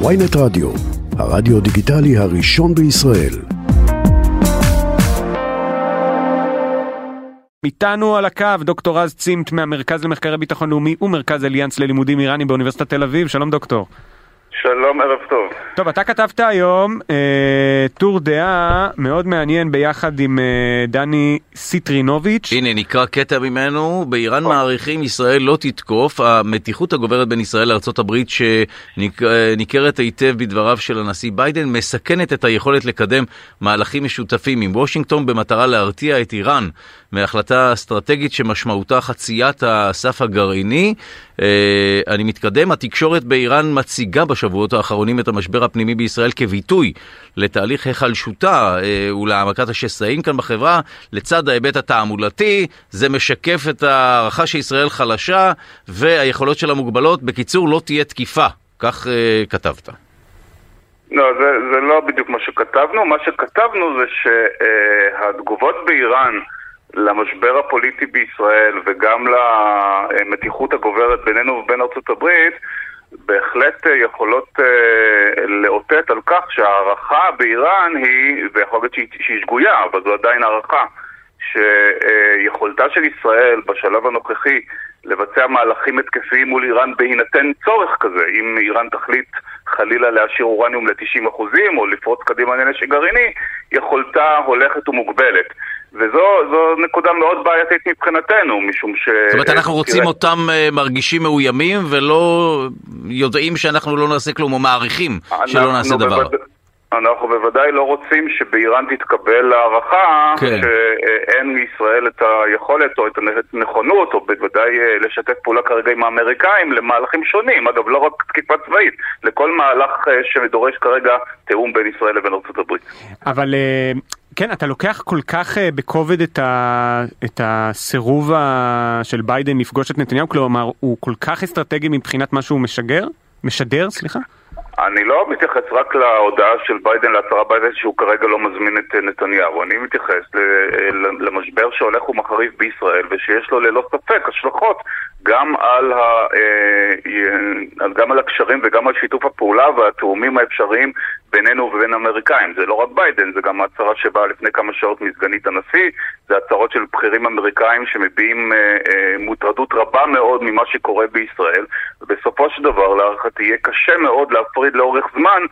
ויינט רדיו, הרדיו דיגיטלי הראשון בישראל. איתנו על הקו דוקטור רז צימת מהמרכז למחקרי ביטחון לאומי ומרכז אליאנס ללימודים איראנים באוניברסיטת תל אביב, שלום דוקטור. שלום, ערב טוב. טוב, אתה כתבת היום אה, טור דעה מאוד מעניין ביחד עם אה, דני סיטרינוביץ'. הנה, נקרא קטע ממנו. באיראן מעריכים ישראל לא תתקוף. המתיחות הגוברת בין ישראל לארה"ב שניכרת היטב בדבריו של הנשיא ביידן מסכנת את היכולת לקדם מהלכים משותפים עם וושינגטון במטרה להרתיע את איראן מהחלטה אסטרטגית שמשמעותה חציית הסף הגרעיני. אה, אני מתקדם, התקשורת באיראן מציגה בשבועות האחרונים את המשבר הפנימי בישראל כביטוי לתהליך היחלשותה אה, ולהעמקת השסעים כאן בחברה, לצד ההיבט התעמולתי, זה משקף את ההערכה שישראל חלשה והיכולות שלה מוגבלות. בקיצור, לא תהיה תקיפה, כך אה, כתבת. לא, זה, זה לא בדיוק מה שכתבנו. מה שכתבנו זה שהתגובות באיראן למשבר הפוליטי בישראל וגם למתיחות הגוברת בינינו ובין ארצות הברית בהחלט יכולות אה, לאותת על כך שההערכה באיראן היא, ויכול להיות שהיא, שהיא שגויה, אבל זו עדיין הערכה, שיכולתה של ישראל בשלב הנוכחי לבצע מהלכים התקפיים מול איראן בהינתן צורך כזה, אם איראן תחליט חלילה להשאיר אורניום ל-90% או לפרוץ קדימה לנשק גרעיני, יכולתה הולכת ומוגבלת. וזו נקודה מאוד בעייתית מבחינתנו, משום ש... זאת אומרת, אנחנו רוצים. אותם uh, מרגישים מאוימים ולא יודעים שאנחנו לא נעשה כלום, או מעריכים שלא נעשה דבר. בוודא... אנחנו בוודאי לא רוצים שבאיראן תתקבל הערכה כן. שאין לישראל את היכולת או את הנכונות, או בוודאי אה, לשתף פעולה כרגע עם האמריקאים למהלכים שונים. אגב, לא רק תקיפה צבאית, לכל מהלך אה, שדורש כרגע תיאום בין ישראל לבין ארה"ב. אבל כן, אתה לוקח כל כך uh, בכובד את, ה, את הסירוב של ביידן לפגוש את נתניהו, כלומר, הוא כל כך אסטרטגי מבחינת מה שהוא משגר? משדר, סליחה? אני לא מתייחס רק להודעה של ביידן, להצהרה ביידן שהוא כרגע לא מזמין את נתניהו. אני מתייחס למשבר שהולך ומחריף בישראל ושיש לו ללא ספק השלכות גם על, ה, אה, גם על הקשרים וגם על שיתוף הפעולה והתאומים האפשריים בינינו ובין האמריקאים. זה לא רק ביידן, זה גם הצהרה שבאה לפני כמה שעות מסגנית הנשיא, זה הצהרות של בכירים אמריקאים שמביעים אה, אה, מוטרדות רבה מאוד ממה שקורה בישראל, ובסופו של דבר להערכתי יהיה קשה מאוד להפריד לאורך זמן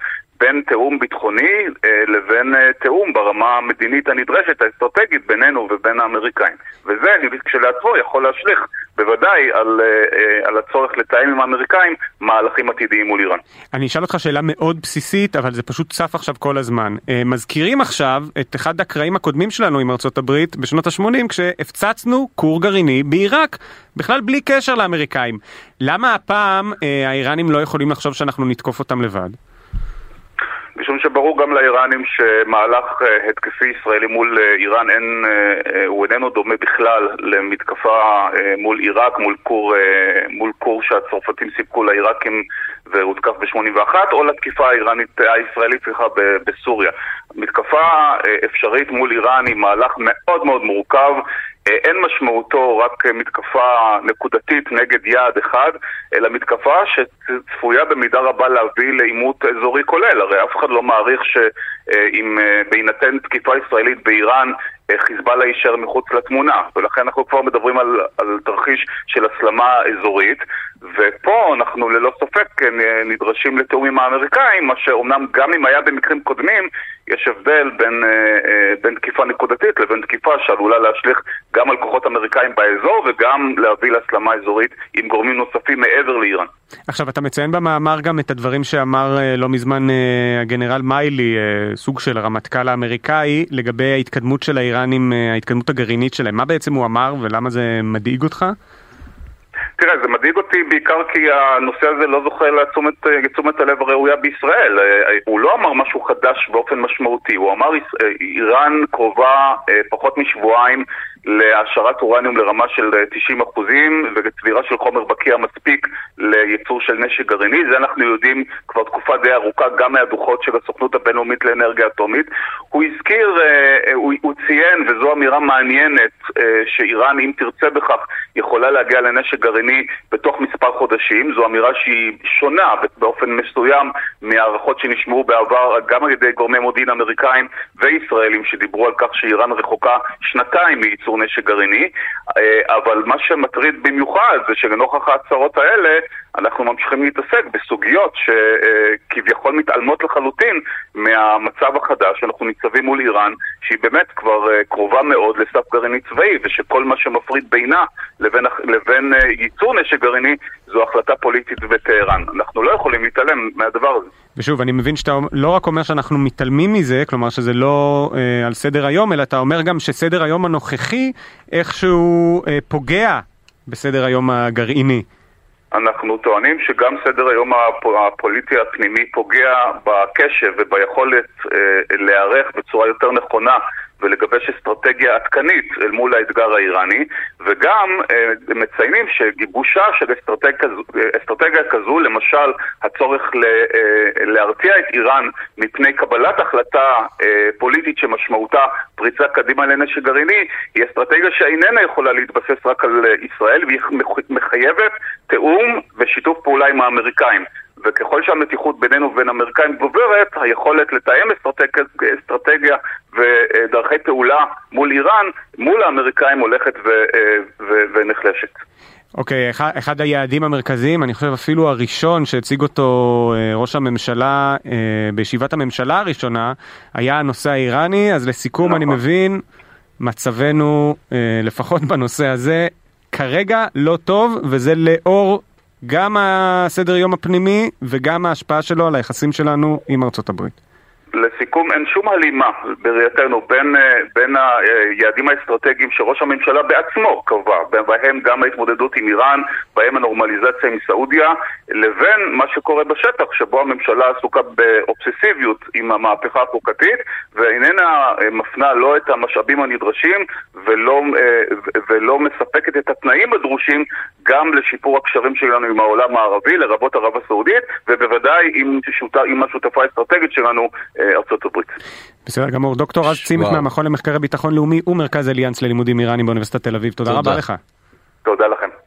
בין תיאום ביטחוני אה, לבין אה, תיאום ברמה המדינית הנדרשת, האסטרטגית, בינינו ובין האמריקאים. וזה כשלעצמו יכול להשליך בוודאי על, אה, על הצורך לתאם עם האמריקאים מהלכים עתידיים מול איראן. אני אשאל אותך שאלה מאוד בסיסית, אבל זה פשוט צף עכשיו כל הזמן. מזכירים עכשיו את אחד הקרעים הקודמים שלנו עם ארצות הברית בשנות ה-80, כשהפצצנו כור גרעיני בעיראק, בכלל בלי קשר לאמריקאים. למה הפעם האיראנים לא יכולים לחשוב שאנחנו נתקוף אותם לבד? משום שברור גם לאיראנים שמהלך אה, התקפי ישראלי מול אה, איראן אין, אה, הוא איננו דומה בכלל למתקפה מול עיראק, מול כור, מול כור שהצרפתים סיפקו לעיראקים והותקף ב-81, או לתקיפה האיראנית, הישראלית, סליחה, בסוריה. מתקפה אפשרית מול איראן היא מהלך מאוד מאוד מורכב. אין משמעותו רק מתקפה נקודתית נגד יעד אחד, אלא מתקפה שצפויה במידה רבה להביא לעימות אזורי כולל. הרי אף אחד לא מעריך שאם בהינתן תקיפה ישראלית באיראן חיזבאללה יישאר מחוץ לתמונה, ולכן אנחנו כבר מדברים על, על תרחיש של הסלמה אזורית, ופה אנחנו ללא ספק נדרשים לתיאום עם האמריקאים, מה שאומנם גם אם היה במקרים קודמים, יש הבדל בין, אה, בין תקיפה נקודתית לבין תקיפה שעלולה להשליך גם על כוחות אמריקאים באזור וגם להביא להסלמה אזורית עם גורמים נוספים מעבר לאיראן. עכשיו, אתה מציין במאמר גם את הדברים שאמר אה, לא מזמן אה, הגנרל מיילי, סוג של הרמטכ"ל האמריקאי, לגבי ההתקדמות של האיראנים, ההתקדמות הגרעינית שלהם. מה בעצם הוא אמר ולמה זה מדאיג אותך? תראה, זה מדאיג אותי בעיקר כי הנושא הזה לא זוכה לתשומת הלב הראויה בישראל. הוא לא אמר משהו חדש באופן משמעותי, הוא אמר איראן קרובה פחות משבועיים להעשרת אורניום לרמה של 90 אחוזים וצבירה של חומר בקיע מספיק לייצור של נשק גרעיני. זה אנחנו יודעים כבר תקופה די ארוכה גם מהדוחות של הסוכנות הבינלאומית לאנרגיה אטומית. הוא הזכיר, הוא, הוא ציין, וזו אמירה מעניינת, שאיראן, אם תרצה בכך, יכולה להגיע לנשק גרעיני בתוך מספר חודשים. זו אמירה שהיא שונה באופן מסוים מהערכות שנשמעו בעבר גם על ידי גורמי מודיעין אמריקאים וישראלים שדיברו על כך שאיראן רחוקה שנתיים מייצור נשק גרעיני, אה, אבל מה שמטריד במיוחד זה שלנוכח ההצהרות האלה אנחנו ממשיכים להתעסק בסוגיות שכביכול מתעלמות לחלוטין מהמצב החדש שאנחנו ניצבים מול איראן, שהיא באמת כבר אה, קרובה מאוד לסף גרעיני צבאי, ושכל מה שמפריד בינה לבין, לבין אה, ייצור נשק גרעיני זו החלטה פוליטית בטהרן. אנחנו לא יכולים להתעלם מהדבר הזה. ושוב, אני מבין שאתה לא רק אומר שאנחנו מתעלמים מזה, כלומר שזה לא אה, על סדר היום, אלא אתה אומר גם שסדר היום הנוכחי איכשהו אה, פוגע בסדר היום הגרעיני. אנחנו טוענים שגם סדר היום הפוליטי הפנימי פוגע בקשב וביכולת אה, להיערך בצורה יותר נכונה ולגבש אסטרטגיה עדכנית אל מול האתגר האיראני, וגם אה, מציינים שגיבושה של אסטרטגיה, אסטרטגיה כזו, למשל הצורך ל, אה, להרתיע את איראן מפני קבלת החלטה אה, פוליטית שמשמעותה פריצה קדימה לנשק גרעיני, היא אסטרטגיה שאיננה יכולה להתבסס רק על ישראל, והיא מחייבת תיאום ושיתוף פעולה עם האמריקאים. וככל שהמתיחות בינינו ובין האמריקאים גוברת, היכולת לתאם אסטרטגיה, אסטרטגיה ודרכי פעולה מול איראן, מול האמריקאים הולכת ו, ו, ונחלשת. אוקיי, okay, אחד, אחד היעדים המרכזיים, אני חושב אפילו הראשון שהציג אותו אה, ראש הממשלה אה, בישיבת הממשלה הראשונה, היה הנושא האיראני, אז לסיכום נכון. אני מבין, מצבנו, אה, לפחות בנושא הזה, כרגע לא טוב, וזה לאור גם הסדר יום הפנימי וגם ההשפעה שלו על היחסים שלנו עם ארצות הברית. לסיכום, אין שום הלימה בראייתנו בין, אה, בין היעדים האסטרטגיים שראש הממשלה בעצמו קבע, בהם גם ההתמודדות עם איראן, בהם הנורמליזציה עם סעודיה, לבין מה שקורה בשטח, שבו הממשלה עסוקה באובססיביות עם המהפכה החוקתית, ואיננה אה, מפנה לא את המשאבים הנדרשים ולא, אה, ולא מספקת את התנאים הדרושים גם לשיפור הקשרים שלנו עם העולם הערבי, לרבות ערב הסעודית, ובוודאי עם, עם השותפה האסטרטגית שלנו, ארצות הברית. בסדר גמור. דוקטור רז צימק מהמכון למחקרי ביטחון לאומי ומרכז אליאנס ללימודים איראנים באוניברסיטת תל אביב, תודה, תודה. רבה לך. תודה לכם.